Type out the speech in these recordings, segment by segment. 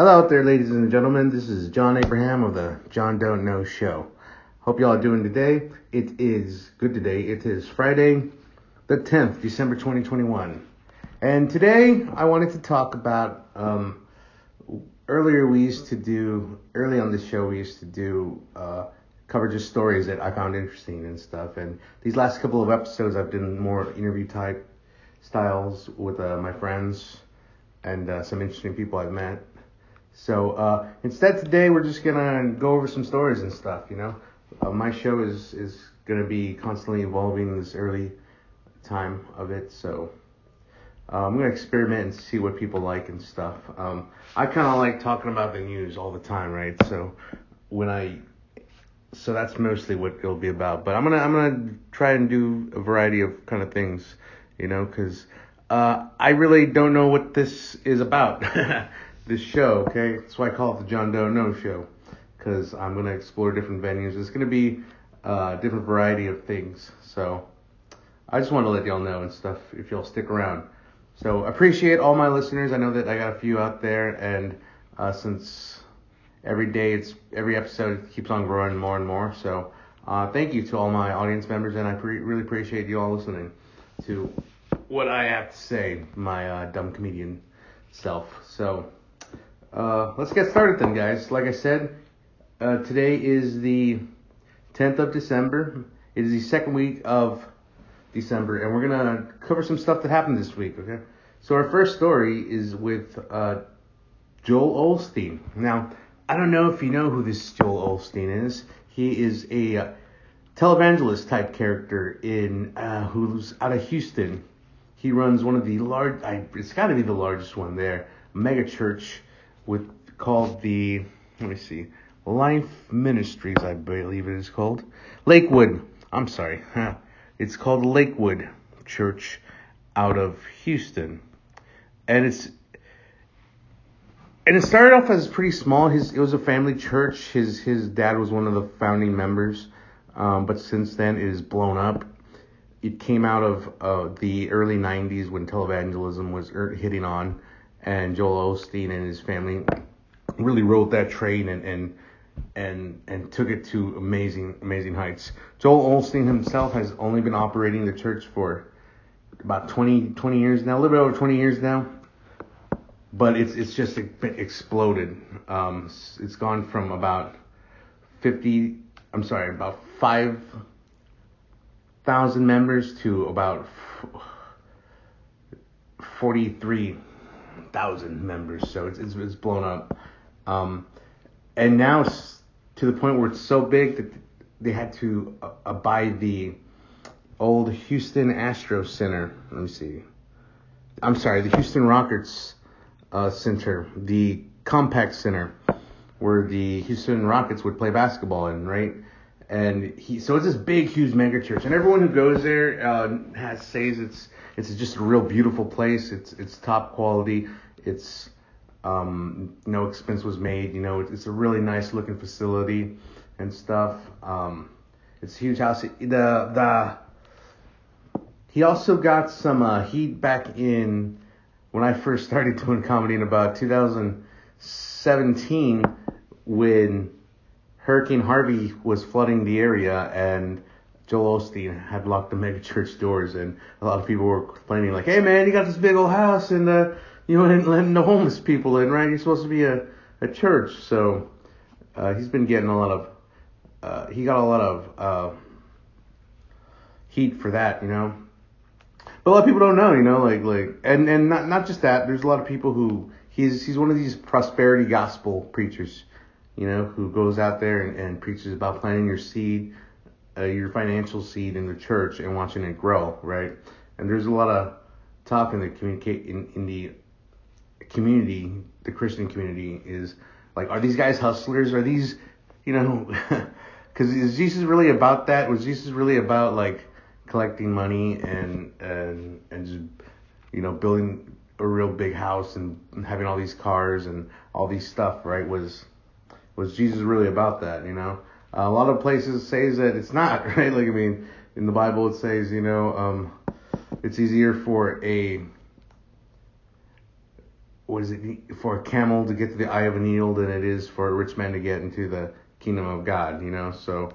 Hello out there, ladies and gentlemen. This is John Abraham of the John Don't Know Show. Hope y'all are doing today. It is good today. It is Friday, the 10th, December 2021. And today I wanted to talk about, um, earlier we used to do, early on this show we used to do, uh, cover just stories that I found interesting and stuff. And these last couple of episodes I've done more interview type styles with uh, my friends and uh, some interesting people I've met. So uh, instead today we're just gonna go over some stories and stuff. You know, uh, my show is is gonna be constantly evolving this early time of it. So uh, I'm gonna experiment and see what people like and stuff. Um, I kind of like talking about the news all the time, right? So when I so that's mostly what it'll be about. But I'm gonna I'm gonna try and do a variety of kind of things, you know, because uh, I really don't know what this is about. this show, okay? That's why I call it the John Don't Know Show, because I'm gonna explore different venues. It's gonna be a uh, different variety of things. So I just want to let y'all know and stuff if y'all stick around. So appreciate all my listeners. I know that I got a few out there, and uh, since every day it's every episode keeps on growing more and more. So uh, thank you to all my audience members, and I pre- really appreciate you all listening to what I have to say, my uh, dumb comedian self. So uh, let's get started then, guys. Like I said, uh, today is the 10th of December. It is the second week of December, and we're gonna cover some stuff that happened this week. Okay. So our first story is with uh, Joel Osteen. Now, I don't know if you know who this Joel Osteen is. He is a uh, televangelist type character in uh, who's out of Houston. He runs one of the large. I, it's got to be the largest one there. Mega church with called the. Let me see. Life Ministries, I believe it is called. Lakewood. I'm sorry. It's called Lakewood Church out of Houston. And it's and it started off as pretty small. His it was a family church. His his dad was one of the founding members, um, but since then it has blown up. It came out of uh, the early '90s when televangelism was er, hitting on, and Joel Osteen and his family really rode that train and and and and took it to amazing amazing heights. Joel Osteen himself has only been operating the church for about 20 20 years now, a little bit over 20 years now but it's it's just exploded. Um, it's gone from about fifty, I'm sorry, about five thousand members to about forty three thousand members. So it's, it's it's blown up, um, and now it's to the point where it's so big that they had to uh, buy the old Houston Astro Center. Let me see. I'm sorry, the Houston Rockets uh, Center, the Compaq Center, where the Houston Rockets would play basketball in, right? And he, so it's this big, huge mega church, and everyone who goes there uh, has says it's it's just a real beautiful place. It's it's top quality. It's um, no expense was made. You know, it's a really nice looking facility and stuff. Um, it's a huge house. The the he also got some uh, heat back in when I first started doing comedy in about 2017 when Hurricane Harvey was flooding the area and Joel Osteen had locked the mega church doors and a lot of people were complaining like, hey man, you got this big old house and uh, you ain't letting the homeless people in, right? You're supposed to be a, a church. So uh, he's been getting a lot of, uh, he got a lot of uh, heat for that, you know. But a lot of people don't know, you know, like like and and not not just that. There's a lot of people who he's he's one of these prosperity gospel preachers, you know, who goes out there and, and preaches about planting your seed, uh, your financial seed in the church and watching it grow, right? And there's a lot of talk in the communicate in, in the community, the Christian community is like, are these guys hustlers? Are these, you know, because is Jesus really about that? Was Jesus really about like collecting money and and and just you know building a real big house and having all these cars and all these stuff right was was Jesus really about that you know uh, a lot of places says that it's not right like I mean in the Bible it says you know um it's easier for a what is it for a camel to get to the eye of a needle than it is for a rich man to get into the kingdom of God, you know? So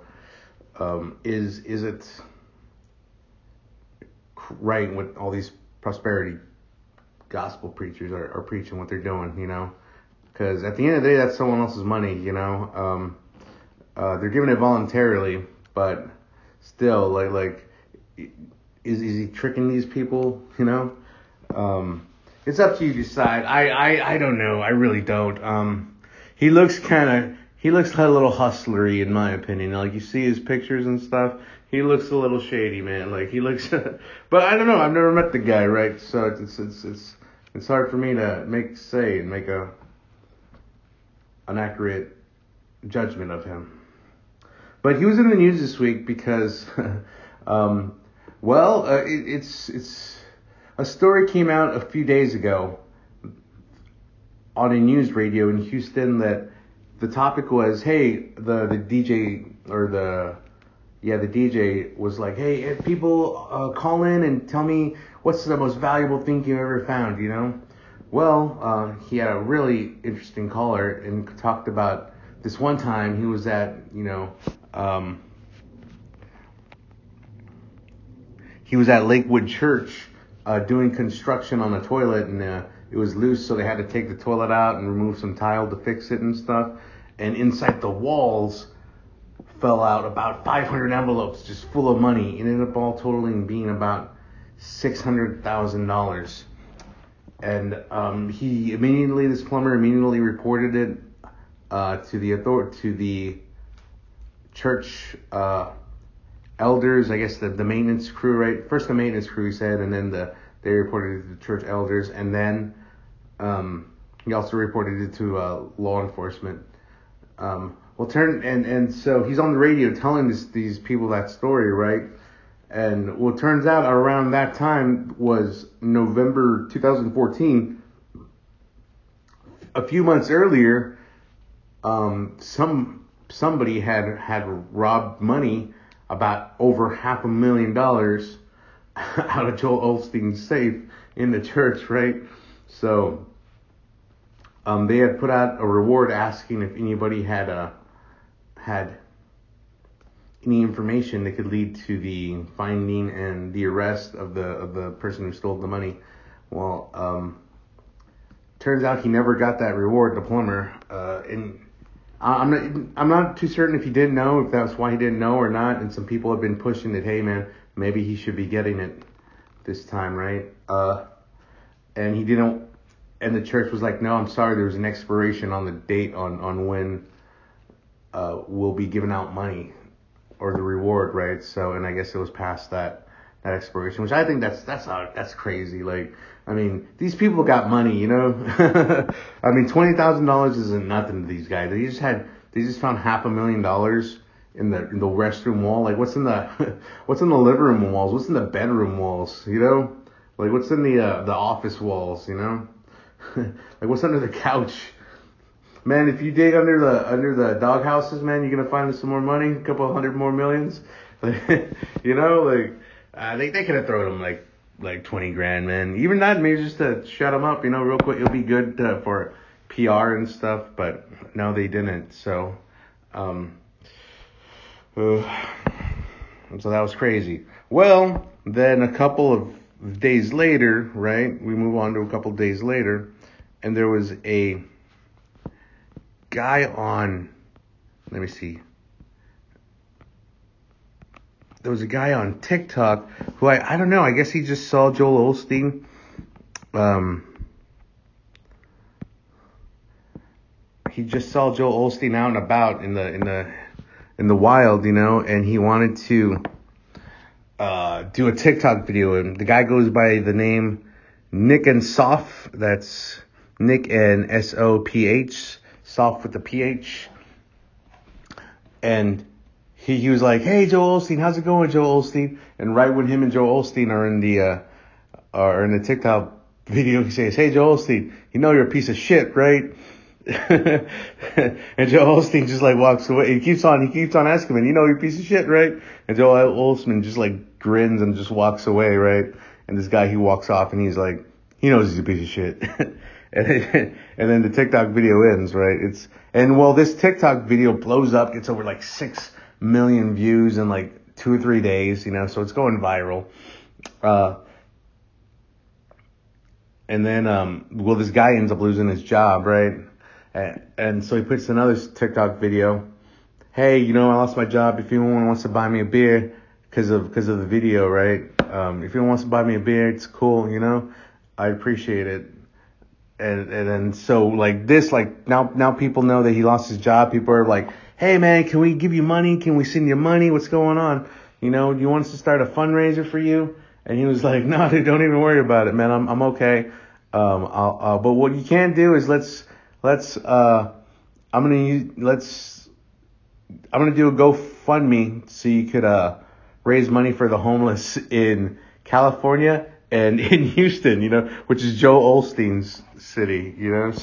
um, is is it right what all these prosperity gospel preachers are, are preaching what they're doing, you know? Because at the end of the day, that's someone else's money, you know? Um, uh, they're giving it voluntarily, but still, like, like, is, is he tricking these people, you know? Um, it's up to you to decide. I, I, I don't know. I really don't. Um, he looks kind of, he looks a little hustlery in my opinion. Like you see his pictures and stuff, he looks a little shady, man. Like he looks, but I don't know. I've never met the guy, right? So it's, it's, it's, it's hard for me to make, say and make a, an accurate judgment of him. But he was in the news this week because, um, well, uh, it, it's, it's, a story came out a few days ago on a news radio in Houston that the topic was, hey, the, the DJ or the, yeah, the DJ was like, hey, people uh, call in and tell me what's the most valuable thing you ever found, you know? Well, uh, he had a really interesting caller and talked about this one time he was at, you know, um, he was at Lakewood Church uh, doing construction on a toilet and uh, it was loose, so they had to take the toilet out and remove some tile to fix it and stuff. And inside the walls fell out about 500 envelopes just full of money. It ended up all totaling being about $600,000. And um, he immediately, this plumber immediately reported it uh, to the author- to the church uh, elders, I guess the, the maintenance crew, right? First the maintenance crew, he said, and then the they reported it to the church elders, and then um, he also reported it to uh, law enforcement. Um, well, turn and and so he's on the radio telling this, these people that story, right? And what turns out around that time was November 2014. A few months earlier, um, some somebody had had robbed money about over half a million dollars out of Joel Osteen's safe in the church, right? So um, they had put out a reward asking if anybody had uh, had any information that could lead to the finding and the arrest of the of the person who stole the money. Well, um, turns out he never got that reward, the plumber, uh, and I'm not, I'm not too certain if he didn't know, if that's why he didn't know or not. And some people have been pushing it, hey man, maybe he should be getting it this time, right? Uh, and he didn't, and the church was like, no, I'm sorry, there was an expiration on the date on, on when uh, we'll be giving out money or the reward, right? So, and I guess it was past that, that expiration, which I think that's, that's, uh, that's crazy. Like, I mean, these people got money, you know. I mean, twenty thousand dollars isn't nothing to these guys. They just had, they just found half a million dollars in the in the restroom wall. Like, what's in the, what's in the living room walls? What's in the bedroom walls? You know, like what's in the uh, the office walls? You know, like what's under the couch? Man, if you dig under the under the dog houses, man, you're gonna find some more money, a couple hundred more millions. you know, like uh, they they could have thrown them like like 20 grand, man. Even that, maybe just to shut them up, you know, real quick. It'll be good uh, for PR and stuff, but no, they didn't. So, um, uh, so that was crazy. Well, then a couple of days later, right? We move on to a couple days later, and there was a guy on, let me see, there was a guy on TikTok who I, I don't know, I guess he just saw Joel Osteen. Um, he just saw Joel Osteen out and about in the in the in the wild, you know, and he wanted to uh, do a TikTok video. And the guy goes by the name Nick and Soph. That's Nick and S O P H, Soph with the P H. And he, he was like, "Hey, Joel Osteen, how's it going, Joel Osteen?" And right when him and Joel Osteen are in the uh, are in the TikTok video, he says, "Hey, Joel Osteen, you know you're a piece of shit, right?" and Joel Osteen just like walks away. He keeps on, he keeps on asking him, "You know you're a piece of shit, right?" And Joel Osteen just like grins and just walks away, right? And this guy he walks off and he's like, he knows he's a piece of shit. and then, and then the TikTok video ends, right? It's and well, this TikTok video blows up, gets over like six million views in like two or three days, you know, so it's going viral. Uh, and then, um, well, this guy ends up losing his job, right? And, and so he puts another TikTok video. Hey, you know, I lost my job. If anyone wants to buy me a beer, because of because of the video, right? Um, if anyone wants to buy me a beer, it's cool, you know. I appreciate it. And and then so like this, like now now people know that he lost his job. People are like, hey man, can we give you money? Can we send you money? What's going on? You know, do you want us to start a fundraiser for you? And he was like, no, dude, don't even worry about it, man. I'm I'm okay. Um, I'll, uh, but what you can do is let's let's uh, I'm gonna use, let's I'm gonna do a GoFundMe so you could uh raise money for the homeless in California and in Houston, you know, which is Joe Osteen's city, you know.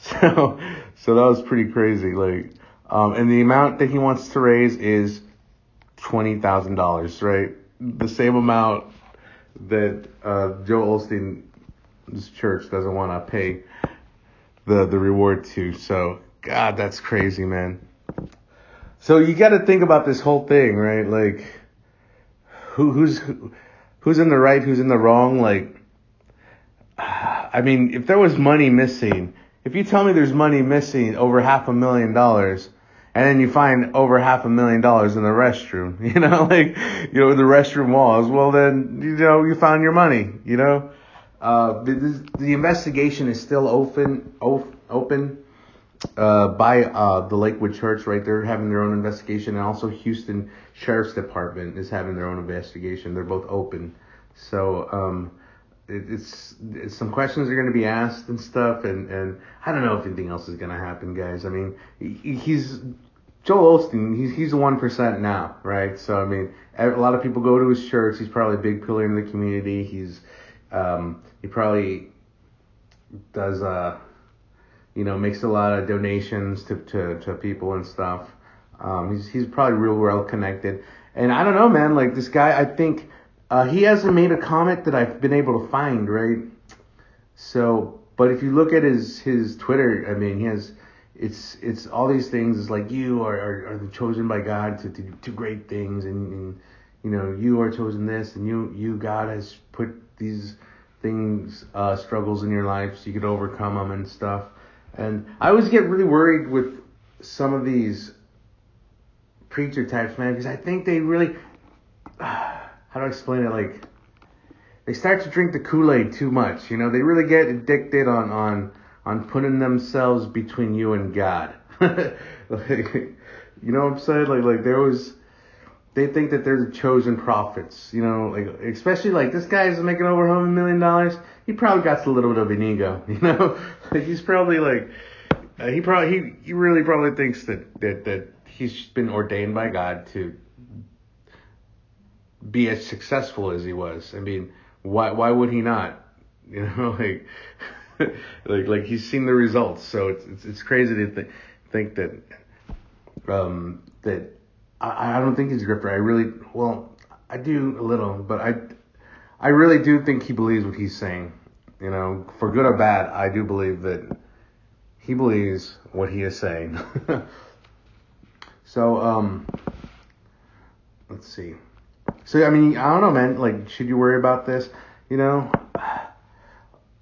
So so, so that was pretty crazy, like. Um, and the amount that he wants to raise is twenty thousand dollars, right? The same amount that uh, Joel Osteen's church doesn't want to pay the the reward to. So God, that's crazy, man. So you got to think about this whole thing, right? Like, who who's who's in the right, who's in the wrong? Like, I mean, if there was money missing, if you tell me there's money missing over half a million dollars, and then you find over half a million dollars in the restroom, you know, like, you know, the restroom walls, well then, you know, you found your money, you know. Uh, the, the investigation is still open, open, uh, by, uh, the Lakewood Church, right? They're having their own investigation, and also Houston Sheriff's Department is having their own investigation. They're both open. So, um, it's, it's some questions are going to be asked and stuff, and and I don't know if anything else is going to happen, guys. I mean, he's Joel Osteen. He's he's one percent now, right? So I mean, a lot of people go to his church. He's probably a big pillar in the community. He's um, he probably does uh, you know, makes a lot of donations to to, to people and stuff. Um, he's he's probably real well connected. And I don't know, man. Like this guy, I think uh, he hasn't made a comment that I've been able to find, right? So, but if you look at his his Twitter, I mean, he has it's it's all these things. It's like you are are, are chosen by God to, to do great things, and, and you know you are chosen this, and you you God has put these things uh, struggles in your life so you could overcome them and stuff. And I always get really worried with some of these preacher types, man, because I think they really. How do I explain it? Like they start to drink the Kool Aid too much. You know, they really get addicted on on on putting themselves between you and God. like, you know what I'm saying? Like like there was. They think that they're the chosen prophets, you know, like especially like this guy's making over a million dollars. He probably got a little bit of an ego, you know. he's probably like, uh, he probably he, he really probably thinks that that that he's been ordained by God to be as successful as he was. I mean, why why would he not? You know, like like like he's seen the results. So it's it's, it's crazy to th- think that um that I, I don't think he's a grifter. I really well I do a little, but I I really do think he believes what he's saying. You know, for good or bad, I do believe that he believes what he is saying. so um let's see. So I mean, I don't know, man. Like, should you worry about this? You know,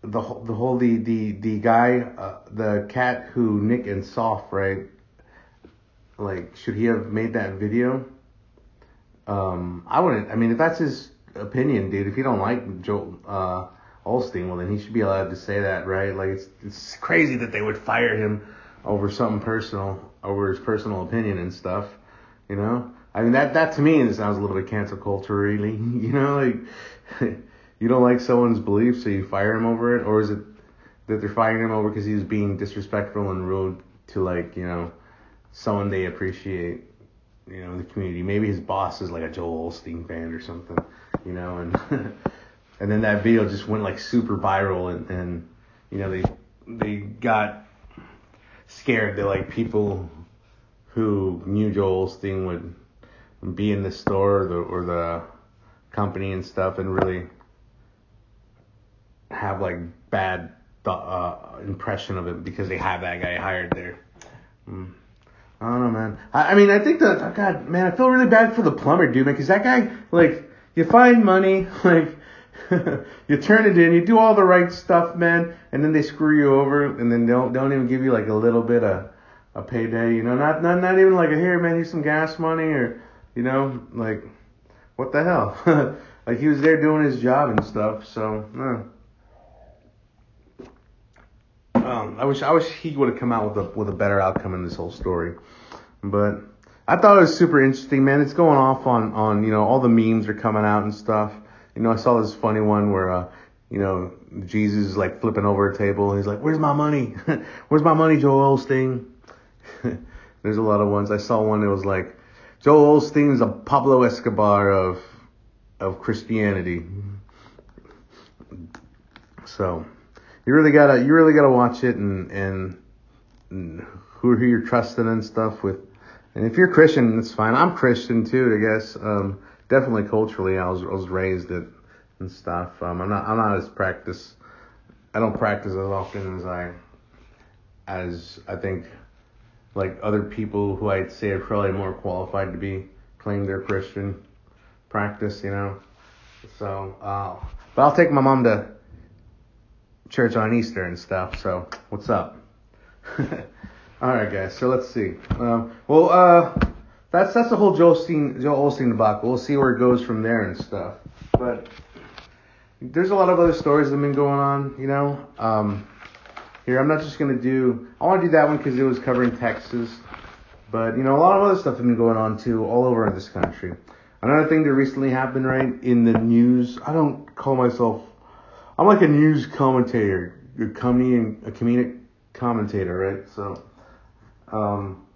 the whole the whole the the the guy, uh, the cat who Nick and Soph, right? Like, should he have made that video? Um, I wouldn't. I mean, if that's his opinion, dude. If he don't like Joe uh, Osteen, well, then he should be allowed to say that, right? Like, it's it's crazy that they would fire him over something personal, over his personal opinion and stuff. You know, I mean that that to me sounds a little bit cancel culture, really. you know, like you don't like someone's beliefs, so you fire him over it, or is it that they're firing him over because he's being disrespectful and rude to like you know someone they appreciate, you know, in the community. Maybe his boss is like a Joel Osteen fan or something, you know, and and then that video just went like super viral and and you know they they got scared that like people who knew Joel's thing would be in the store or the, or the company and stuff and really have like bad the uh, impression of it because they have that guy hired there. Mm. I don't know, man. I, I mean, I think that God, man, I feel really bad for the plumber, dude, because that guy, like, you find money, like, you turn it in, you do all the right stuff, man, and then they screw you over, and then don't don't even give you like a little bit of a payday, you know, not not not even like a here, man, here's some gas money, or you know, like, what the hell? like he was there doing his job and stuff, so. Uh. Um, I wish I wish he would have come out with a with a better outcome in this whole story, but I thought it was super interesting, man. It's going off on on you know all the memes are coming out and stuff. You know, I saw this funny one where uh, you know Jesus is like flipping over a table and he's like, "Where's my money? Where's my money, Joel Osteen?" There's a lot of ones. I saw one that was like, Joel Osteen is a Pablo Escobar of of Christianity. So you really gotta you really gotta watch it and and, and who who you're trusting and stuff with. And if you're Christian, it's fine. I'm Christian too, I guess. Um, definitely culturally, I was I was raised it and stuff. Um, I'm not I'm not as practice. I don't practice as often as I as I think like other people who I'd say are probably more qualified to be claim they're Christian practice, you know. So, uh, but I'll take my mom to church on Easter and stuff. So what's up? All right, guys. So let's see. Um, well, uh, that's that's the whole Joe Osteen Joe Osteen debacle. We'll see where it goes from there and stuff. But there's a lot of other stories that have been going on. You know, um, here I'm not just gonna do. I want to do that one because it was covering Texas. But you know, a lot of other stuff has been going on too, all over this country. Another thing that recently happened, right, in the news. I don't call myself I'm like a news commentator, a comedian, a comedic commentator, right? So, um,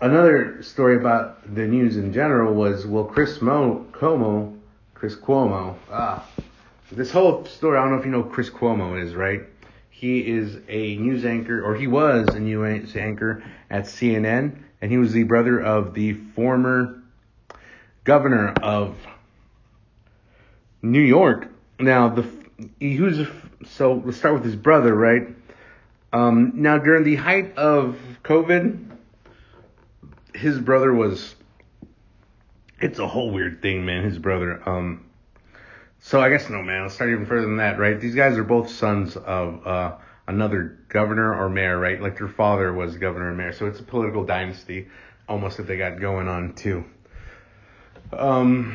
another story about the news in general was well, Chris Mo Cuomo, Chris Cuomo, ah, this whole story. I don't know if you know Chris Cuomo is right. He is a news anchor, or he was a news anchor at CNN, and he was the brother of the former governor of New York. Now the he was so let's start with his brother, right? Um, now during the height of COVID, his brother was. It's a whole weird thing, man. His brother. Um, so I guess no, man. Let's start even further than that, right? These guys are both sons of uh, another governor or mayor, right? Like their father was governor and mayor, so it's a political dynasty, almost that they got going on too. Um,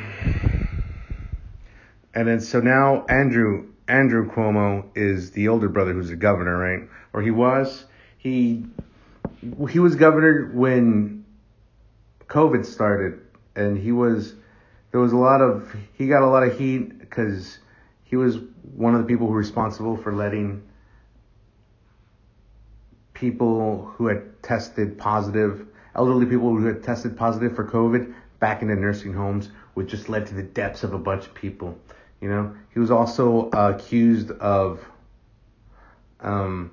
and then so now Andrew Andrew Cuomo is the older brother who's the governor, right? Or he was. He he was governor when COVID started, and he was there was a lot of he got a lot of heat because he was one of the people who responsible for letting people who had tested positive, elderly people who had tested positive for COVID back into nursing homes, which just led to the deaths of a bunch of people. You know, he was also accused of um,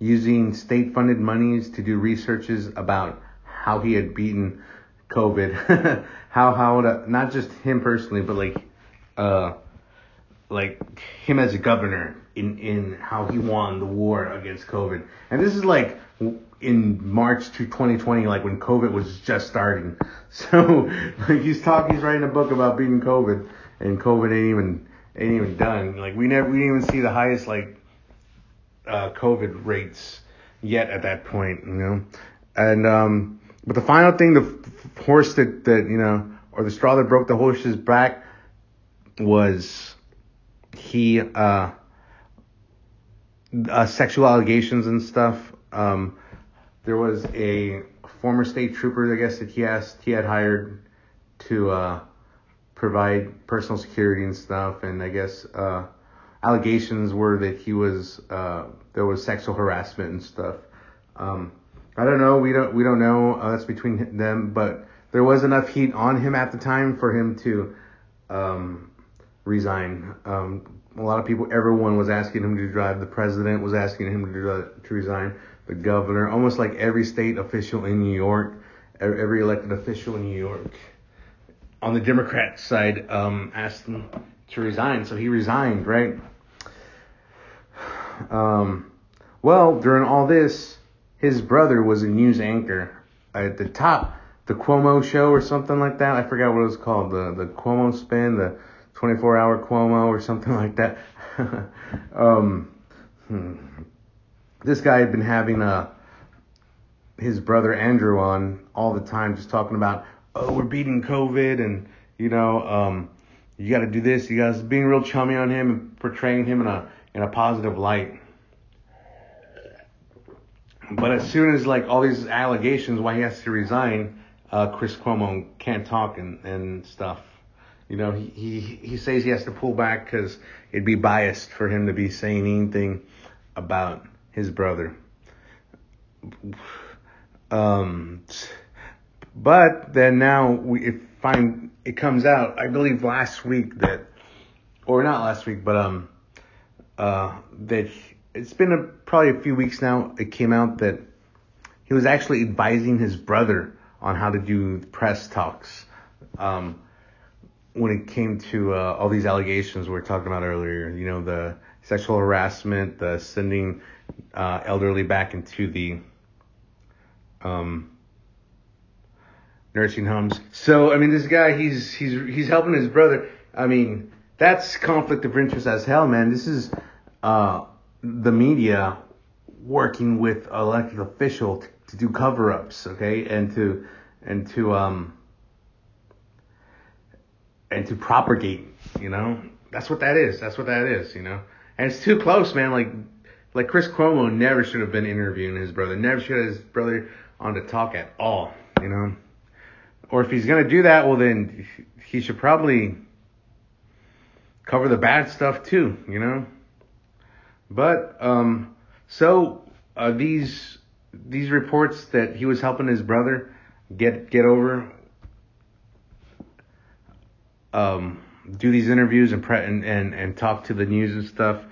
using state-funded monies to do researches about how he had beaten COVID. how how to, not just him personally, but like uh like him as a governor in in how he won the war against COVID. And this is like in March to 2020, like when COVID was just starting. So like he's talking, he's writing a book about beating COVID and COVID ain't even ain't even done. Like we never we didn't even see the highest like uh, COVID rates yet at that point, you know. And um, but the final thing, the horse that that you know, or the straw that broke the horse's back, was he uh, uh sexual allegations and stuff. Um, there was a former state trooper, I guess, that he asked he had hired to uh provide personal security and stuff. And I guess uh, allegations were that he was uh, there was sexual harassment and stuff. Um, I don't know. We don't we don't know. Uh, that's between them. But there was enough heat on him at the time for him to um, resign. Um, a lot of people, everyone was asking him to drive. The president was asking him to, to resign. The governor, almost like every state official in New York, every elected official in New York on the Democrat side um, asked him to resign, so he resigned, right? Um, well, during all this, his brother was a news anchor at the top, the Cuomo Show or something like that. I forgot what it was called, the the Cuomo Spin, the 24 Hour Cuomo or something like that. um, hmm. This guy had been having a uh, his brother Andrew on all the time, just talking about, oh, we're beating COVID and you know, um, you got to do this. You guys being real chummy on him and portraying him in a in a positive light. But as soon as like all these allegations why he has to resign, uh, Chris Cuomo can't talk and, and stuff. You know, he, he, he says he has to pull back because it'd be biased for him to be saying anything about his brother. Um, but then now we find it comes out, I believe last week that, or not last week, but um, uh, that it's been a, probably a few weeks now. It came out that he was actually advising his brother on how to do press talks. Um, when it came to uh, all these allegations we were talking about earlier, you know, the sexual harassment, the sending uh, elderly back into the um, nursing homes. So I mean, this guy, he's he's he's helping his brother. I mean, that's conflict of interest as hell, man. This is uh, the media working with elected official to, to do cover-ups, okay, and to and to um and to propagate, you know. That's what that is. That's what that is, you know. And it's too close, man. Like like Chris Cuomo never should have been interviewing his brother. Never should have his brother on to talk at all, you know. Or if he's gonna do that, well then he should probably cover the bad stuff too, you know. But um, so uh, these these reports that he was helping his brother get get over, um, do these interviews and, pre- and and and talk to the news and stuff.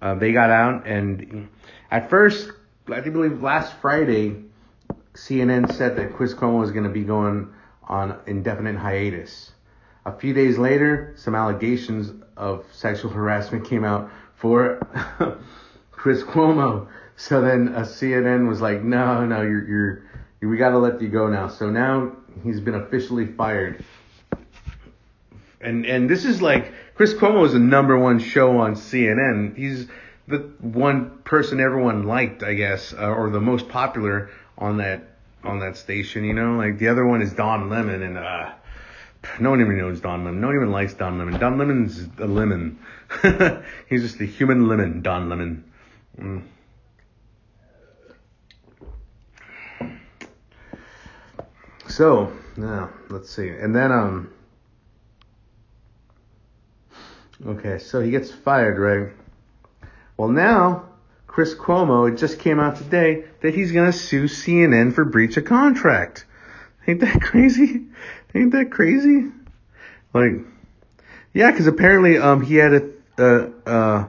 Uh, they got out, and at first, I believe last Friday, CNN said that Chris Cuomo was going to be going on indefinite hiatus. A few days later, some allegations of sexual harassment came out for Chris Cuomo. So then a uh, CNN was like, no, no, you're, you're, we got to let you go now. So now he's been officially fired. And and this is like Chris Cuomo is the number one show on CNN. He's the one person everyone liked, I guess, uh, or the most popular on that on that station. You know, like the other one is Don Lemon, and uh, no one even knows Don Lemon. No one even likes Don Lemon. Don Lemon's a lemon. He's just a human lemon, Don Lemon. Mm. So, now, let's see. And then, um, okay, so he gets fired, right? Well, now, Chris Cuomo, it just came out today that he's going to sue CNN for breach of contract. Ain't that crazy? Ain't that crazy? Like, yeah, because apparently um he had a uh uh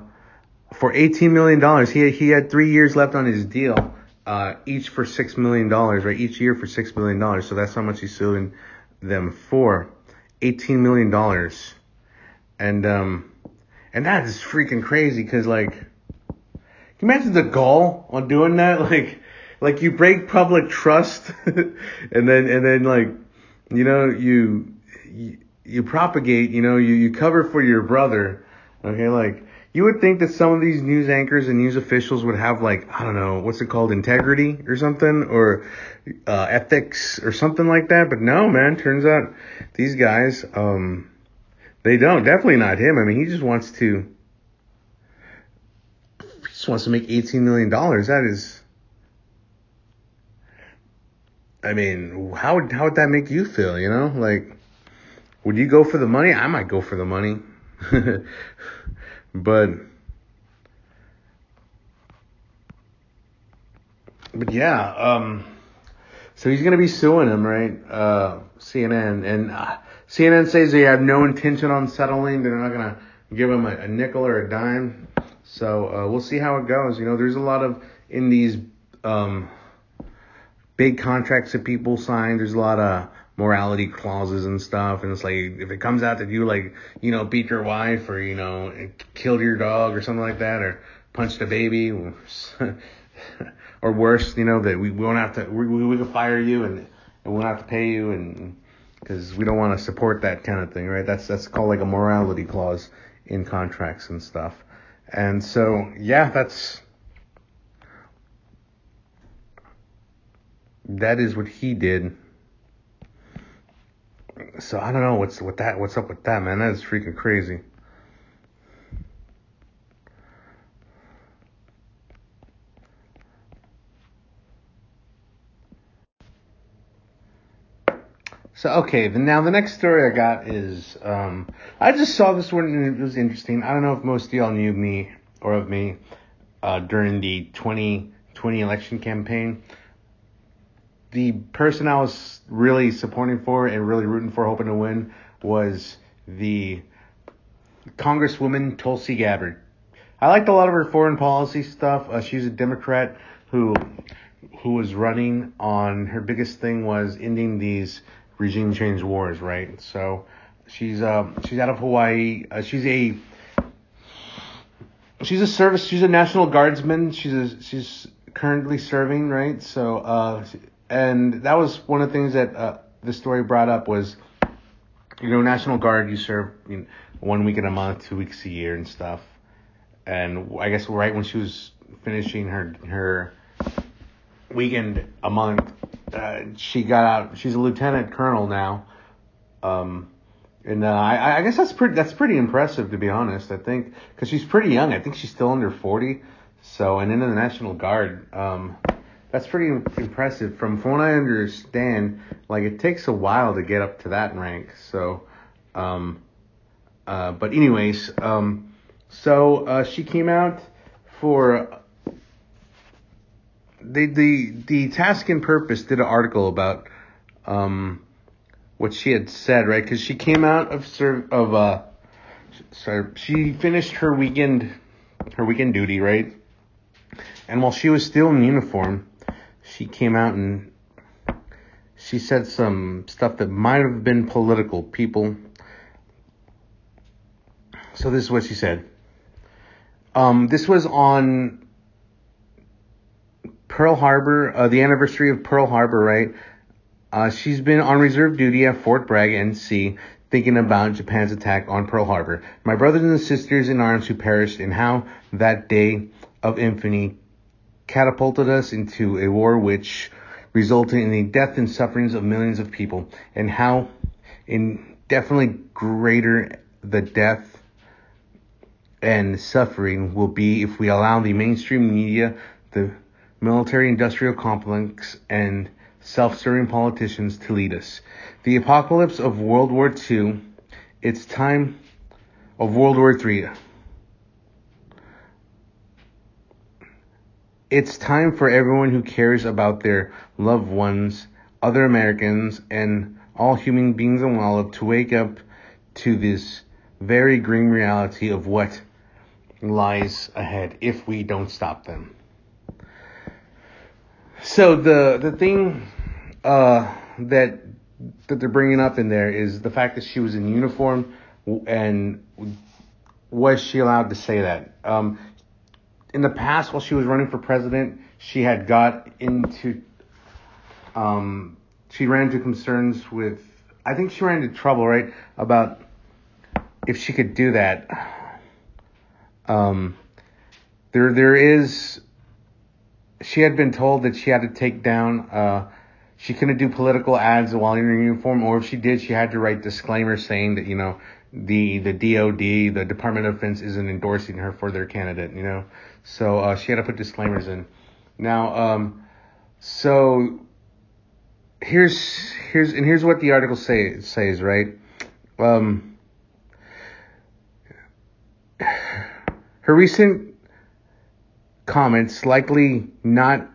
for eighteen million dollars he he had three years left on his deal uh each for six million dollars right each year for six million dollars so that's how much he's suing them for eighteen million dollars and um and that is freaking crazy because like you imagine the gall on doing that like like you break public trust and then and then like you know you, you you propagate, you know, you, you cover for your brother. Okay, like you would think that some of these news anchors and news officials would have like I don't know what's it called integrity or something or uh, ethics or something like that. But no, man, turns out these guys um, they don't. Definitely not him. I mean, he just wants to just wants to make eighteen million dollars. That is. I mean, how would how would that make you feel? You know, like would you go for the money? I might go for the money. but but yeah, um so he's to be suing him, right? Uh CNN and uh, CNN says they have no intention on settling. They're not to give him a, a, nickel or a dime. So uh, we'll see how it goes. You know, there's a lot of in these um, big contracts that people sign. There's a lot of morality clauses and stuff. And it's like, if it comes out that you like, you know, beat your wife or, you know, killed your dog or something like that, or punched a baby, or worse, you know, that we, we won't have to, we, we can fire you and, and we won't have to pay you and, because we don't want to support that kind of thing, right? That's, that's called like a morality clause in contracts and stuff. And so, yeah, that's, that is what he did. So I don't know what's with that. What's up with that, man? That is freaking crazy. So okay, then now the next story I got is um, I just saw this one and it was interesting. I don't know if most of y'all knew me or of me uh, during the 2020 election campaign. The person I was really supporting for and really rooting for, hoping to win, was the Congresswoman Tulsi Gabbard. I liked a lot of her foreign policy stuff. Uh, she's a Democrat who who was running on her biggest thing was ending these regime change wars, right? So she's uh she's out of Hawaii. Uh, she's a she's a service. She's a National Guardsman. She's a, she's currently serving, right? So uh and that was one of the things that uh, the story brought up was you know National Guard you serve you know, one week in a month, two weeks a year and stuff. And I guess right when she was finishing her her weekend a month, uh, she got out. She's a lieutenant colonel now. Um, and uh, I, I guess that's pretty that's pretty impressive to be honest. I think because she's pretty young. I think she's still under forty. So and into the National Guard. Um, that's pretty impressive. From, from what I understand, like it takes a while to get up to that rank. So, um, uh, but anyways, um, so uh, she came out for the the the task and purpose did an article about um what she had said right? Because she came out of serve of uh sorry she finished her weekend her weekend duty right? And while she was still in uniform she came out and she said some stuff that might have been political people. So this is what she said. Um this was on Pearl Harbor, uh, the anniversary of Pearl Harbor, right? Uh, she's been on reserve duty at Fort Bragg, NC, thinking about Japan's attack on Pearl Harbor. My brothers and sisters in arms who perished, and how that day of infamy catapulted us into a war which resulted in the death and sufferings of millions of people, and how indefinitely greater the death and suffering will be if we allow the mainstream media, the military industrial complex, and self serving politicians to lead us. The apocalypse of World War II, it's time of World War III. It's time for everyone who cares about their loved ones, other Americans, and all human beings in Wallop to wake up to this very grim reality of what lies ahead if we don't stop them. So the the thing uh, that that they're bringing up in there is the fact that she was in uniform and was she allowed to say that? Um, in the past, while she was running for president, she had got into um, she ran into concerns with I think she ran into trouble right about if she could do that. Um, there there is she had been told that she had to take down, uh, she couldn't do political ads while in her uniform, or if she did, she had to write disclaimers saying that, you know, the, the DOD, the Department of Defense isn't endorsing her for their candidate, you know? So, uh, she had to put disclaimers in. Now, um, so here's, here's, and here's what the article say, says, right? Um, her recent comments likely not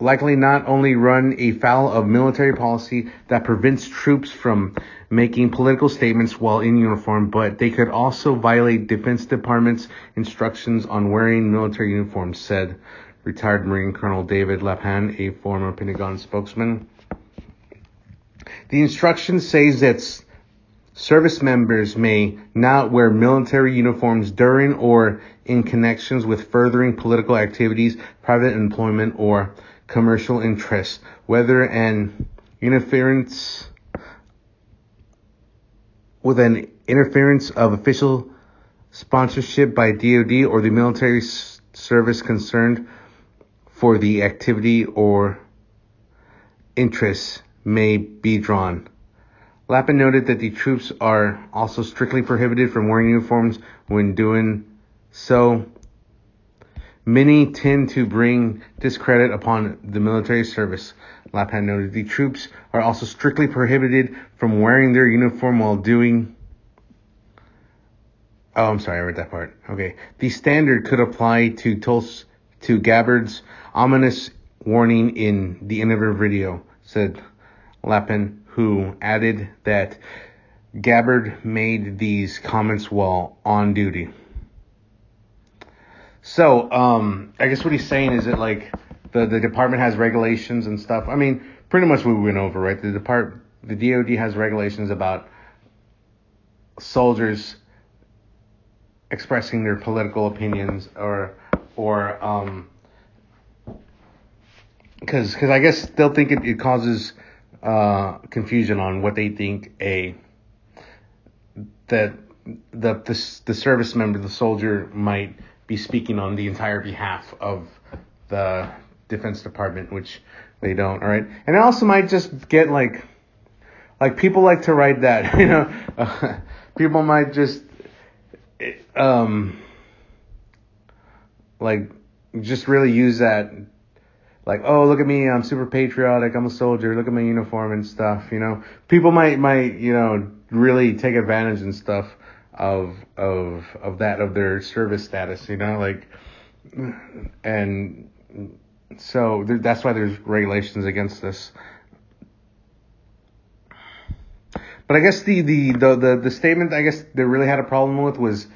likely not only run afoul of military policy that prevents troops from making political statements while in uniform, but they could also violate Defense Department's instructions on wearing military uniforms, said retired Marine Colonel David Lapan, a former Pentagon spokesman. The instruction says that Service members may not wear military uniforms during or in connections with furthering political activities, private employment, or commercial interests, whether an interference with an interference of official sponsorship by DoD or the military service concerned for the activity or interests may be drawn. Lapan noted that the troops are also strictly prohibited from wearing uniforms when doing so. Many tend to bring discredit upon the military service. Lapan noted the troops are also strictly prohibited from wearing their uniform while doing. Oh, I'm sorry, I read that part. Okay. The standard could apply to Tuls- to Gabbard's ominous warning in the end of her video, said Lapan who added that Gabbard made these comments while on duty. So, um, I guess what he's saying is that like the, the department has regulations and stuff. I mean, pretty much what we went over, right? The depart the DoD has regulations about soldiers expressing their political opinions or or um because because I guess they'll think it, it causes uh, confusion on what they think a that the, the the service member, the soldier, might be speaking on the entire behalf of the Defense Department, which they don't. All right, and it also might just get like like people like to write that, you know, people might just um like just really use that like, oh, look at me, I'm super patriotic, I'm a soldier, look at my uniform and stuff, you know. People might might, you know, really take advantage and stuff of of of that of their service status, you know, like and so that's why there's regulations against this. But I guess the, the, the, the, the statement I guess they really had a problem with was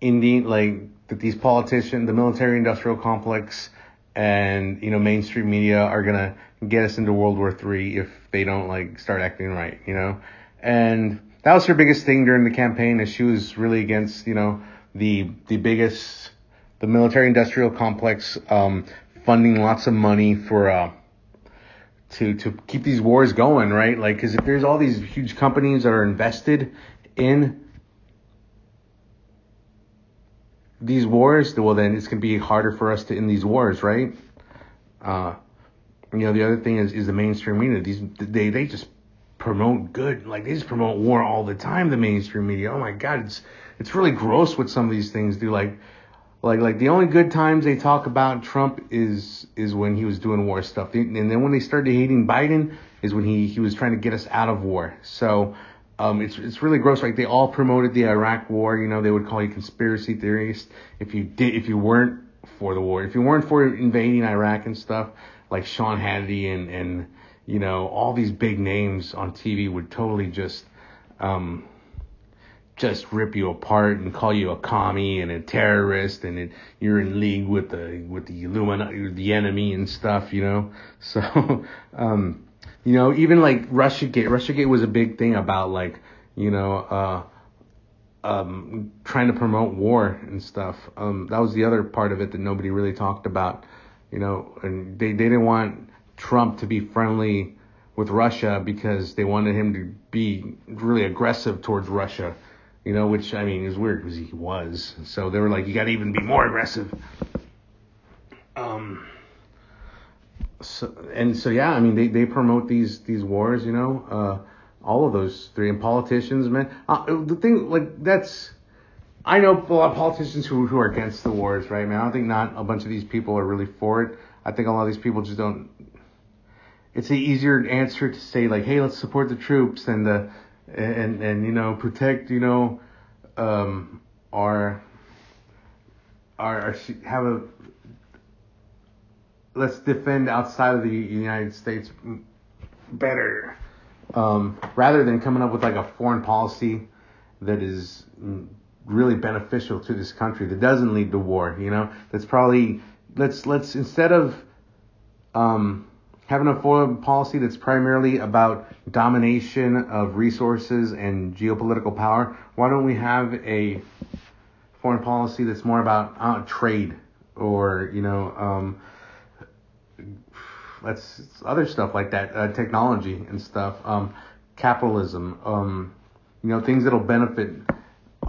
Indian like that these politicians, the military industrial complex and you know mainstream media are gonna get us into World War Three if they don't like start acting right, you know. And that was her biggest thing during the campaign, is she was really against you know the the biggest the military industrial complex um, funding lots of money for uh, to to keep these wars going, right? Like, because if there's all these huge companies that are invested in these wars, well, then it's going to be harder for us to end these wars, right? Uh, you know, the other thing is, is the mainstream media. These, they, they just promote good, like they just promote war all the time, the mainstream media. Oh my God, it's, it's really gross what some of these things do. Like, like, like the only good times they talk about Trump is, is when he was doing war stuff. And then when they started hating Biden is when he, he was trying to get us out of war. So, um, it's it's really gross. Like they all promoted the Iraq War. You know, they would call you conspiracy theorist if you did if you weren't for the war. If you weren't for invading Iraq and stuff, like Sean Hannity and and you know all these big names on TV would totally just um, just rip you apart and call you a commie and a terrorist and it, you're in league with the with the Illuminati, the enemy and stuff. You know, so. um, you know, even like Russiagate. Russiagate was a big thing about like, you know, uh, um, trying to promote war and stuff. Um, that was the other part of it that nobody really talked about. You know, and they, they didn't want Trump to be friendly with Russia because they wanted him to be really aggressive towards Russia. You know, which I mean is weird because he was. So they were like, you got to even be more aggressive. Um, so and so yeah, I mean they, they promote these these wars, you know, uh, all of those three and politicians, man. Uh, the thing like that's I know a lot of politicians who who are against the wars, right, man. I don't think not a bunch of these people are really for it. I think a lot of these people just don't. It's an easier answer to say like, hey, let's support the troops and the and and you know protect you know um our our, our have a let's defend outside of the United States better, um, rather than coming up with like a foreign policy that is really beneficial to this country that doesn't lead to war. You know, that's probably let's let's instead of um, having a foreign policy that's primarily about domination of resources and geopolitical power, why don't we have a foreign policy that's more about uh, trade or you know um, let's other stuff like that, uh, technology and stuff, um, capitalism, um, you know, things that'll benefit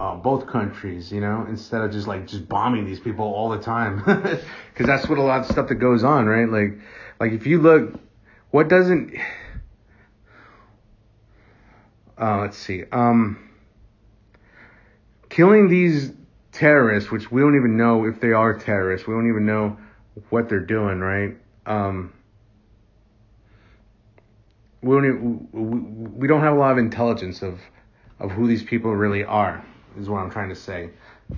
uh, both countries, you know, instead of just like just bombing these people all the time, because that's what a lot of stuff that goes on, right? Like, like if you look, what doesn't, uh, let's see, um, killing these terrorists, which we don't even know if they are terrorists, we don't even know what they're doing, right? Um, we don't, we don't have a lot of intelligence of of who these people really are is what I'm trying to say.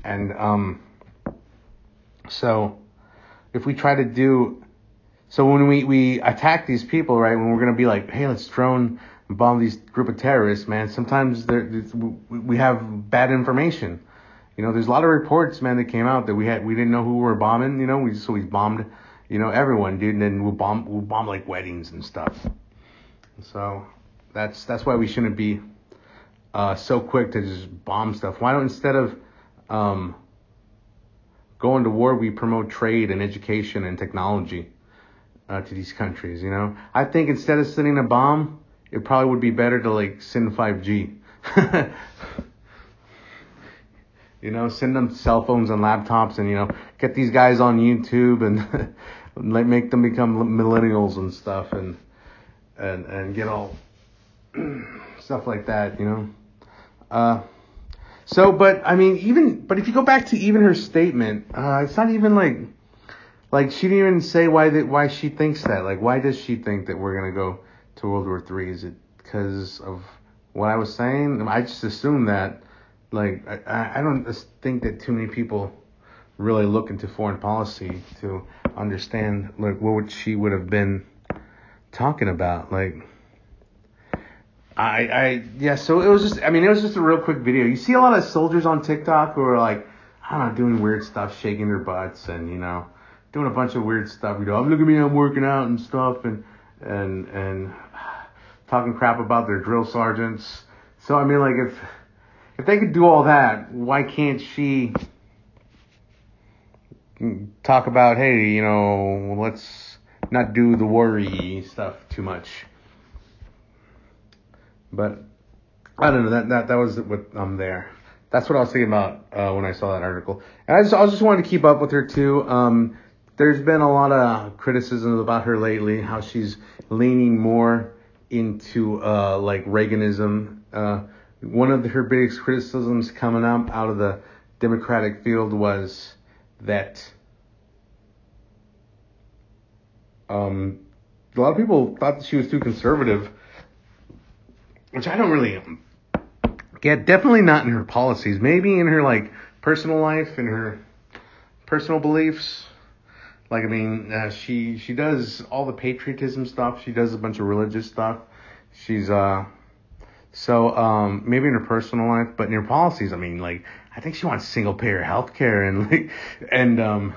And um so if we try to do so when we we attack these people, right, when we're going to be like, "Hey, let's drone bomb these group of terrorists," man, sometimes we have bad information. You know, there's a lot of reports, man, that came out that we had we didn't know who we were bombing, you know, we so we bombed, you know, everyone, dude, and then we'll bomb we'll bomb like weddings and stuff. So that's that's why we shouldn't be uh, so quick to just bomb stuff. Why don't instead of um, going to war, we promote trade and education and technology uh, to these countries? You know, I think instead of sending a bomb, it probably would be better to like send 5G. you know, send them cell phones and laptops, and you know, get these guys on YouTube and like make them become millennials and stuff, and and and get all stuff like that, you know. Uh, so, but I mean, even but if you go back to even her statement, uh, it's not even like like she didn't even say why that why she thinks that. Like, why does she think that we're gonna go to World War Three? Is it because of what I was saying? I just assume that. Like, I I don't think that too many people really look into foreign policy to understand like what she would have been talking about. Like, I, I, yeah, so it was just, I mean, it was just a real quick video. You see a lot of soldiers on TikTok who are like, I don't know, doing weird stuff, shaking their butts and, you know, doing a bunch of weird stuff. You know, look at me, I'm working out and stuff and, and, and talking crap about their drill sergeants. So, I mean, like, if, if they could do all that, why can't she talk about, hey, you know, let's, not do the worry stuff too much. But I don't know that that that was what I'm um, there. That's what I was thinking about uh, when I saw that article. And I just I just wanted to keep up with her too. Um, there's been a lot of criticism about her lately, how she's leaning more into uh, like Reaganism. Uh, one of the, her biggest criticisms coming up out of the Democratic field was that Um, a lot of people thought that she was too conservative, which I don't really get. Definitely not in her policies. Maybe in her like personal life and her personal beliefs. Like I mean, uh, she she does all the patriotism stuff. She does a bunch of religious stuff. She's uh so um maybe in her personal life, but in her policies, I mean, like I think she wants single payer health care and like and um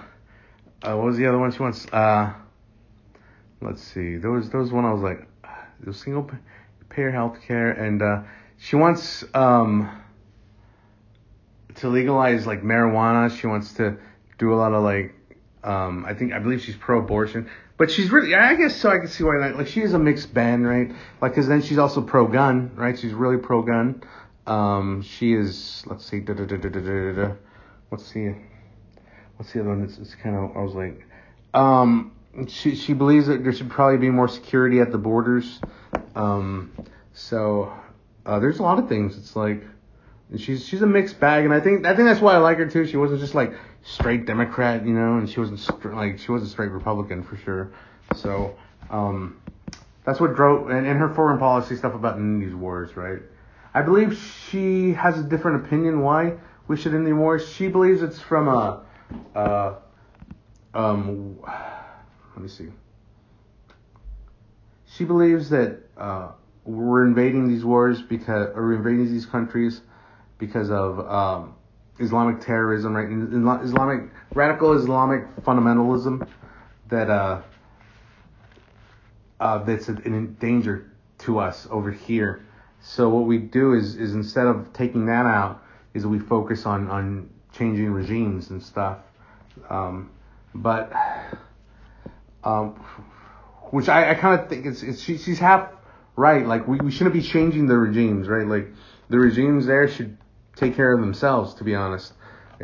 uh, what was the other one she wants? Uh let's see. There was there was one I was like, the single payer health care, and uh, she wants um, to legalize like marijuana. She wants to do a lot of like, um, I think I believe she's pro-abortion, but she's really, I guess so. I can see why. Like she is a mixed band, right? Like, cause then she's also pro-gun, right? She's really pro-gun. Um, she is. Let's see. Da, da, da, da, da, da, da. What's the what's the other one? It's, it's kind of. I was like, um, she she believes that there should probably be more security at the borders. Um, so uh, there's a lot of things. It's like she's she's a mixed bag, and I think I think that's why I like her too. She wasn't just like straight Democrat, you know, and she wasn't like she wasn't straight Republican for sure. So um, that's what drove and, and her foreign policy stuff about ending these wars, right? I believe she has a different opinion why we should end the wars. She believes it's from a, uh, um, let me see. She believes that uh, we're invading these wars because, or invading these countries because of um, Islamic terrorism, right? Islamic radical Islamic fundamentalism that uh, uh, that's in danger to us over here. So what we do is is instead of taking that out, is we focus on on changing regimes and stuff. Um, but um, which I, I kind of think it's, it's she, she's half right. Like we, we shouldn't be changing the regimes, right? Like the regimes there should take care of themselves. To be honest,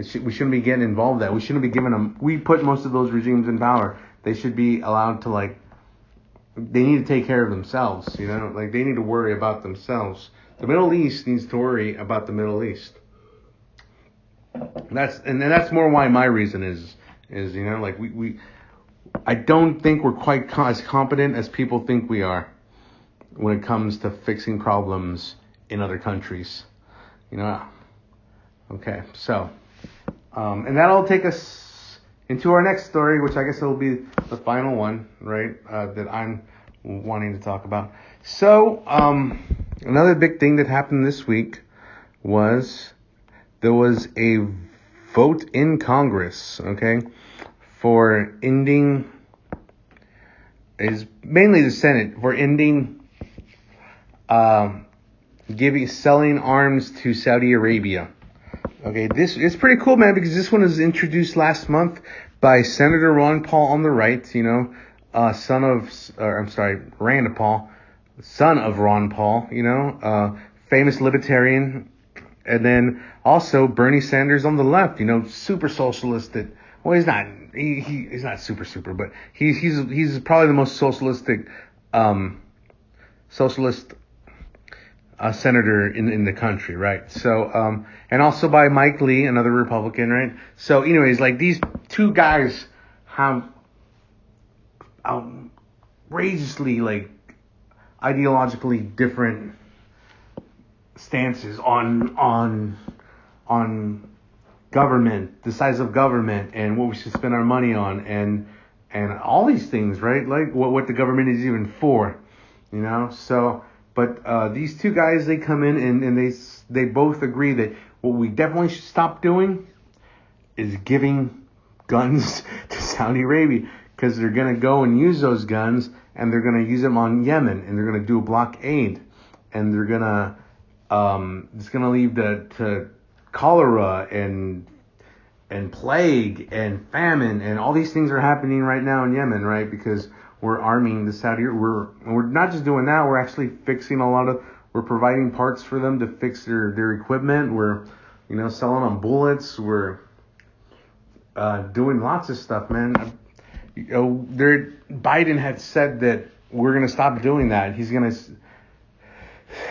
should, we shouldn't be getting involved. That we shouldn't be giving them. We put most of those regimes in power. They should be allowed to like. They need to take care of themselves. You know, like they need to worry about themselves. The Middle East needs to worry about the Middle East. That's and that's more why my reason is is you know like we we I don't think we're quite co- as competent as people think we are when it comes to fixing problems in other countries. You know. Okay, so um, and that'll take us into our next story, which I guess will be the final one, right? Uh, that I'm wanting to talk about. So um, another big thing that happened this week was there was a vote in Congress. Okay for ending is mainly the Senate for ending um, giving selling arms to Saudi Arabia. Okay, this is pretty cool, man, because this one was introduced last month by Senator Ron Paul on the right. You know, uh, son of, or I'm sorry, Rand Paul, son of Ron Paul. You know, uh, famous libertarian, and then also Bernie Sanders on the left. You know, super socialist that well, he's not. He, he he's not super super, but he's he's he's probably the most socialistic, um, socialist uh, senator in in the country, right? So um, and also by Mike Lee, another Republican, right? So anyways, like these two guys have outrageously like ideologically different stances on on on government, the size of government, and what we should spend our money on, and and all these things, right? Like what what the government is even for, you know. So, but uh, these two guys, they come in and and they they both agree that what we definitely should stop doing is giving guns to Saudi Arabia because they're gonna go and use those guns and they're gonna use them on Yemen and they're gonna do a blockade and they're gonna um, it's gonna lead to, to cholera and and plague and famine and all these things are happening right now in Yemen, right? Because we're arming the Saudi. We're we're not just doing that. We're actually fixing a lot of. We're providing parts for them to fix their their equipment. We're you know selling them bullets. We're uh, doing lots of stuff, man. You know, there Biden had said that we're gonna stop doing that. He's gonna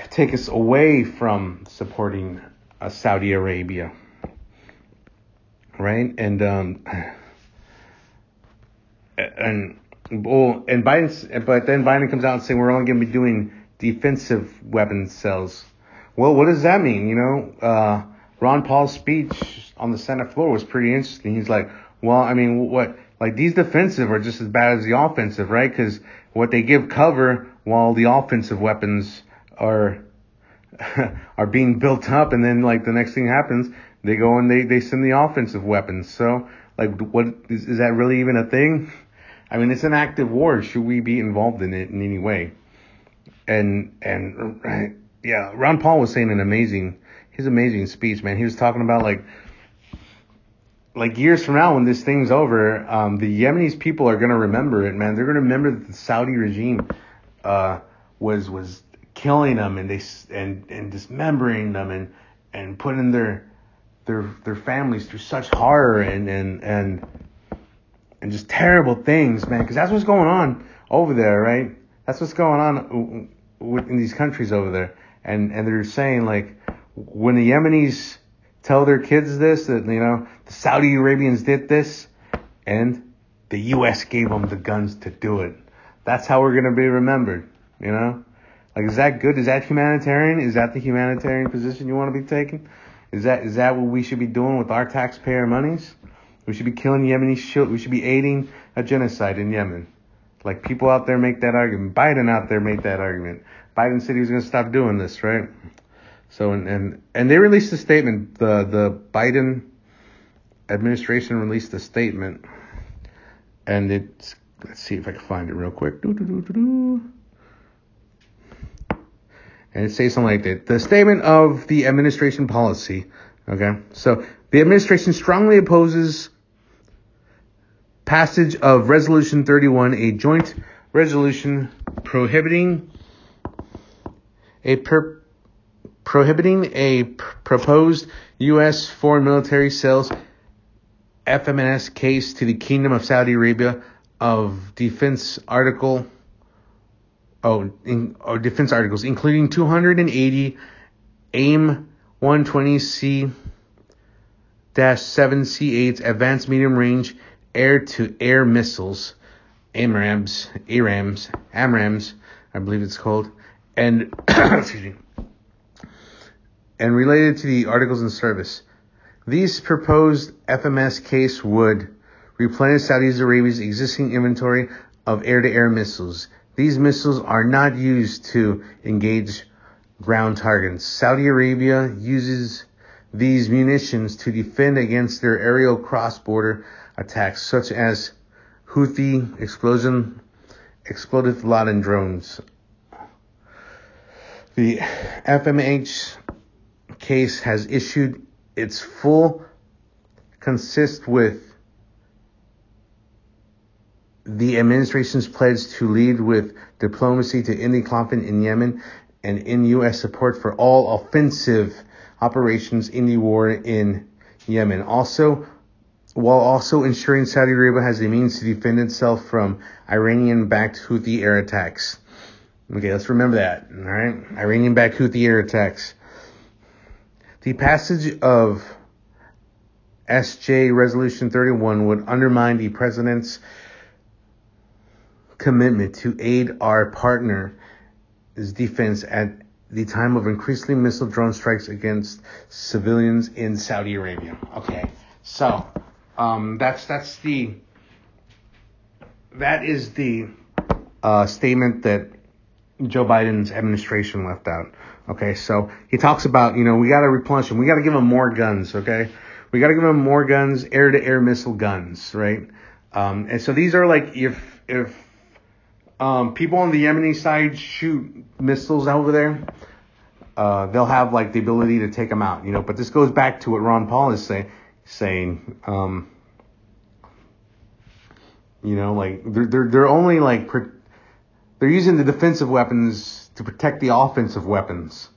take us away from supporting uh, Saudi Arabia, right? And um, and well, and Biden, but then Biden comes out and saying we're only going to be doing defensive weapons sales. Well, what does that mean? You know, uh, Ron Paul's speech on the Senate floor was pretty interesting. He's like, well, I mean, what, like these defensive are just as bad as the offensive, right? Because what they give cover while the offensive weapons are are being built up, and then like the next thing happens, they go and they they send the offensive weapons. So like, what is, is that really even a thing? I mean, it's an active war. Should we be involved in it in any way? And and yeah, Ron Paul was saying an amazing, his amazing speech, man. He was talking about like like years from now when this thing's over, um, the Yemenis people are gonna remember it, man. They're gonna remember that the Saudi regime uh, was was killing them and they and and dismembering them and and putting their their their families through such horror and and and and just terrible things, man. Because that's what's going on over there, right? That's what's going on in these countries over there. And and they're saying like when the Yemenis tell their kids this that you know the Saudi Arabians did this and the U.S. gave them the guns to do it. That's how we're gonna be remembered, you know. Like, is that good? Is that humanitarian? Is that the humanitarian position you want to be taking? Is that is that what we should be doing with our taxpayer monies? We should be killing Yemeni children. We should be aiding a genocide in Yemen. Like people out there make that argument. Biden out there made that argument. Biden said he was going to stop doing this, right? So and and and they released a statement. The the Biden administration released a statement, and it's let's see if I can find it real quick. And it says something like that. The statement of the administration policy. Okay. So the administration strongly opposes passage of Resolution 31, a joint resolution prohibiting a per, prohibiting a pr- proposed U.S. foreign military sales FMS case to the Kingdom of Saudi Arabia of defense article oh, in, oh defense articles including 280 AIM 120C 7C8 advanced medium range air to air missiles AMRAMs ARAMs AMRAMs I believe it's called and excuse me and related to the articles in service these proposed FMS case would replenish Saudi Arabia's existing inventory of air-to-air missiles. These missiles are not used to engage ground targets. Saudi Arabia uses these munitions to defend against their aerial cross-border attacks, such as Houthi explosion, exploded Laden drones. The FMH case has issued its full consist with the administration's pledge to lead with diplomacy to end the conflict in Yemen and in U.S. support for all offensive operations in the war in Yemen. Also, while also ensuring Saudi Arabia has the means to defend itself from Iranian-backed Houthi air attacks. Okay, let's remember that. All right, Iranian-backed Houthi air attacks. The passage of SJ Resolution 31 would undermine the president's commitment to aid our partner's defense at the time of increasingly missile drone strikes against civilians in Saudi Arabia. Okay, so um, that's that's the that is the uh, statement that Joe Biden's administration left out. Okay, so he talks about, you know, we got to replenish them. We got to give them more guns, okay? We got to give them more guns, air to air missile guns, right? Um, and so these are like, if, if, um, people on the Yemeni side shoot missiles over there, uh, they'll have like the ability to take them out, you know, but this goes back to what Ron Paul is say, saying, um, you know, like they're, they're, they're only like, they're using the defensive weapons to protect the offensive weapons.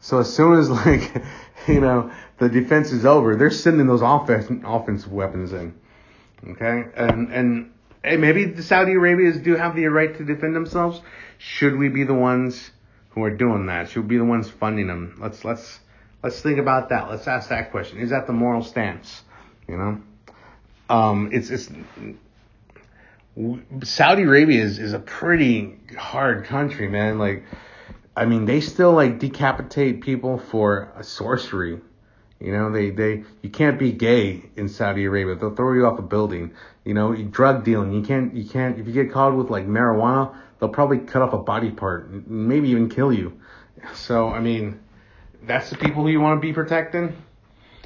So as soon as like, you know, the defense is over, they're sending those offense, offensive weapons in. Okay? And, and, hey, maybe the Saudi Arabians do have the right to defend themselves. Should we be the ones who are doing that? Should we be the ones funding them? Let's, let's, let's think about that. Let's ask that question. Is that the moral stance? You know? Um, it's, it's, Saudi Arabia is, is a pretty hard country, man. Like, I mean, they still like decapitate people for sorcery. You know, they, they, you can't be gay in Saudi Arabia. They'll throw you off a building. You know, drug dealing. You can't, you can't, if you get caught with like marijuana, they'll probably cut off a body part, maybe even kill you. So, I mean, that's the people who you want to be protecting.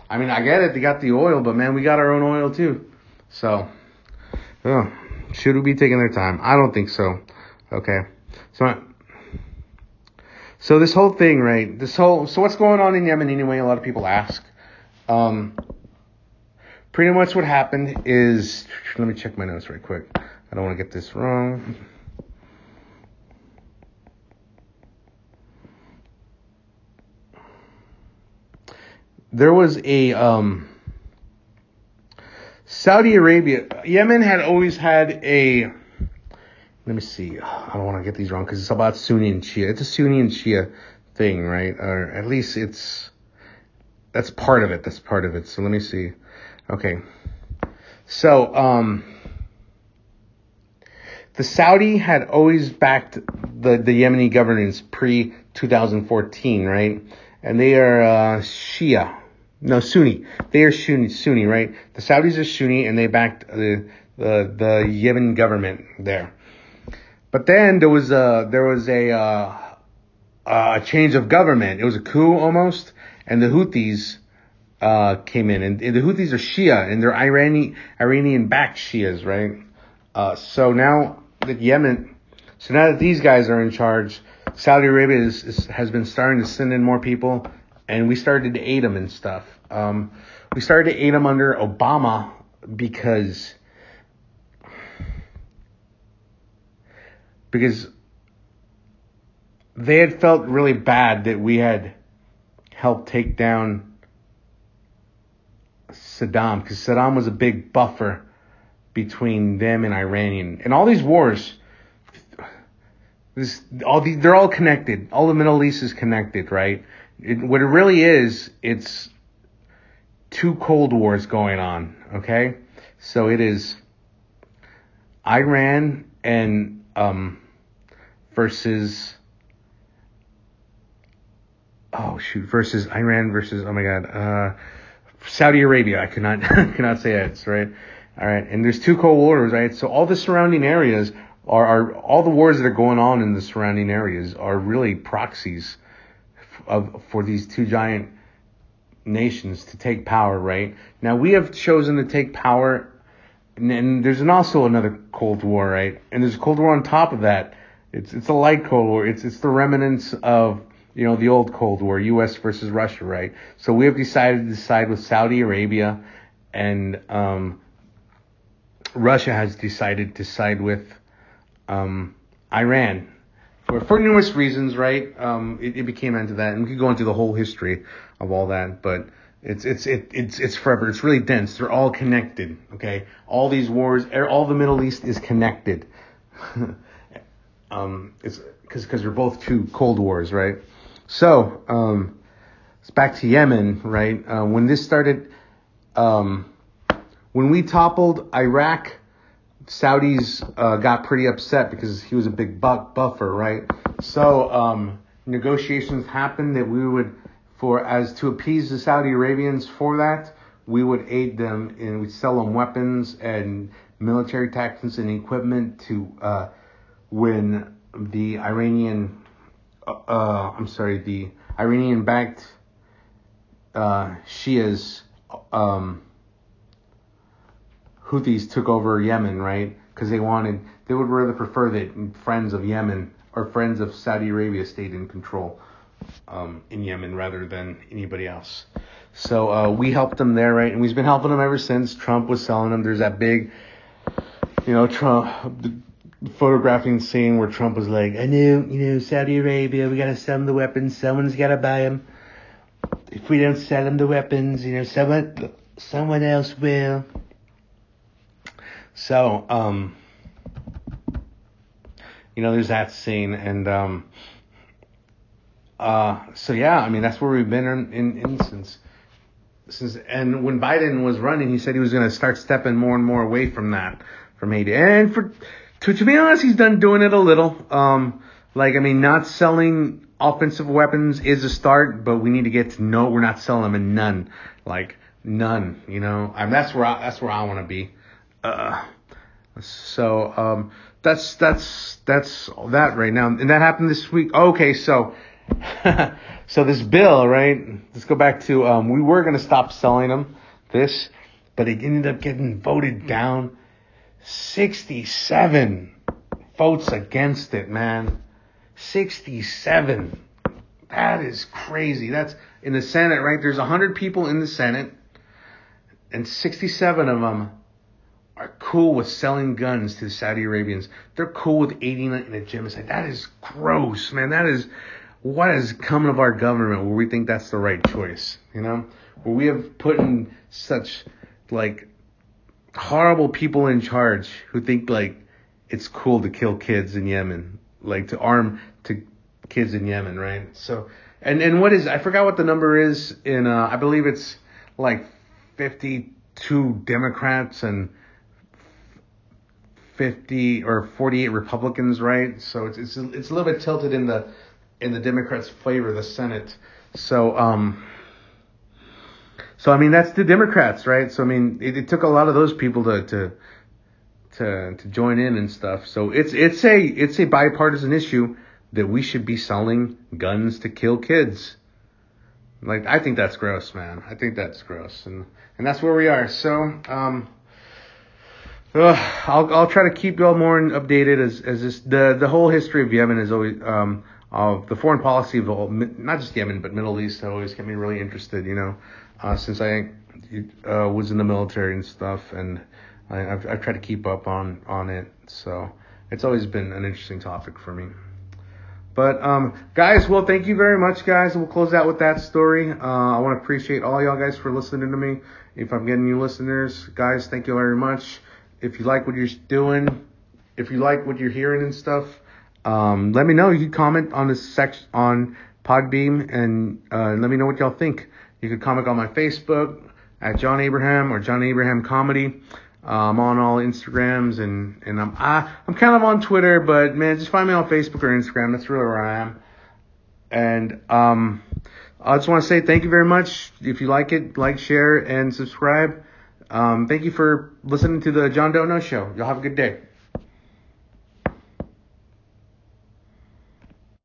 I mean, I get it. They got the oil, but man, we got our own oil too. So, yeah. Should we be taking their time? I don't think so. Okay. So, so this whole thing, right? This whole, so what's going on in Yemen anyway? A lot of people ask. Um, pretty much what happened is, let me check my notes right quick. I don't want to get this wrong. There was a, um, Saudi Arabia, Yemen had always had a. Let me see. I don't want to get these wrong because it's about Sunni and Shia. It's a Sunni and Shia thing, right? Or at least it's that's part of it. That's part of it. So let me see. Okay. So um, the Saudi had always backed the the Yemeni governance pre 2014, right? And they are uh, Shia, no, Sunni. They are Sunni, Sunni, right? The Saudis are Sunni, and they backed the the, the Yemen government there. But then there was a there was a uh, a change of government. It was a coup almost, and the Houthis uh, came in, and, and, the Houthis are Shia, and they're Iranian Iranian backed Shias, right? Uh, so now that Yemen, so now that these guys are in charge, Saudi Arabia is, is, has been starting to send in more people, and we started to aid them and stuff. Um, we started to aid them under Obama because because they had felt really bad that we had helped take down Saddam because Saddam was a big buffer between them and Iranian and all these wars. This all the, they're all connected. All the Middle East is connected, right? It, what it really is, it's two Cold Wars going on. Okay, so it is Iran and um, versus oh shoot versus Iran versus oh my god uh, Saudi Arabia. I cannot cannot say it. Right. All right. And there's two Cold Wars, right? So all the surrounding areas are, are all the wars that are going on in the surrounding areas are really proxies of for these two giant nations to take power, right? Now we have chosen to take power and, and there's an also another Cold War, right? And there's a Cold War on top of that. It's it's a light Cold War. It's it's the remnants of you know, the old Cold War, U.S. versus Russia, right? So we have decided to side with Saudi Arabia, and um, Russia has decided to side with um, Iran for, numerous reasons, right? Um, it, it became into that, and we could go into the whole history of all that, but it's it's it, it's it's forever. It's really dense. They're all connected. Okay, all these wars, er, all the Middle East is connected. um, it's because because they're both two Cold Wars, right? So, um, it's back to Yemen, right? Uh, when this started, um, when we toppled Iraq, Saudis uh, got pretty upset because he was a big buck buffer, right? So um, negotiations happened that we would, for as to appease the Saudi Arabians for that, we would aid them and we'd sell them weapons and military tactics and equipment to uh, when the Iranian uh, uh, I'm sorry, the Iranian-backed uh, Shias, um, Houthis took over Yemen, right? Because they wanted, they would rather prefer that friends of Yemen or friends of Saudi Arabia stayed in control um, in Yemen rather than anybody else. So uh, we helped them there, right? And we've been helping them ever since. Trump was selling them. There's that big, you know, Trump photographing scene where Trump was like, I knew, you know, Saudi Arabia, we gotta sell them the weapons, someone's gotta buy them. If we don't sell them the weapons, you know, someone, someone else will. So, um, you know, there's that scene, and, um, uh, so yeah, I mean, that's where we've been in, in, in since, since, and when Biden was running, he said he was gonna start stepping more and more away from that, from Haiti. And for, to, to be honest, he's done doing it a little. Um, like, I mean, not selling offensive weapons is a start, but we need to get to know we're not selling them in none. Like, none, you know? I mean, that's where I, that's where I want to be. Uh, so, um, that's, that's, that's that right now. And that happened this week. Okay, so, so this bill, right? Let's go back to, um, we were to stop selling them, this, but it ended up getting voted down 67 votes against it, man. 67. That is crazy. That's in the Senate, right? There's 100 people in the Senate, and 67 of them are cool with selling guns to the Saudi Arabians. They're cool with aiding in a genocide. That is gross, man. That is what is coming of our government where we think that's the right choice, you know? Where we have put in such like horrible people in charge who think like it's cool to kill kids in Yemen, like to arm to kids in Yemen, right? So, and and what is I forgot what the number is in uh, I believe it's like 52 Democrats and 50 or 48 Republicans, right? So it's it's it's a little bit tilted in the in the Democrats' favor, the Senate. So um so I mean, that's the Democrats, right? So I mean, it, it took a lot of those people to to to to join in and stuff. So it's it's a it's a bipartisan issue that we should be selling guns to kill kids. Like I think that's gross, man. I think that's gross, and and that's where we are. So um, I'll I'll try to keep y'all more updated as as this the the whole history of Yemen is always um of the foreign policy of all, not just Yemen but Middle East always kept me really interested. You know, uh, since I uh, was in the military and stuff, and I, have I've tried to keep up on on it. So it's always been an interesting topic for me. But um, guys, well, thank you very much, guys. We'll close out with that story. Uh, I want to appreciate all y'all guys for listening to me. If I'm getting new listeners, guys, thank you very much if you like what you're doing, if you like what you're hearing and stuff, um, let me know. You can comment on this section on Podbean and uh, let me know what y'all think. You can comment on my Facebook at John Abraham or John Abraham Comedy. Uh, I'm on all Instagrams and and I'm I, I'm kind of on Twitter, but man, just find me on Facebook or Instagram. That's really where I am. And um, I just want to say thank you very much. If you like it, like, share, and subscribe. Um, thank you for listening to the John Don't Know Show. Y'all have a good day.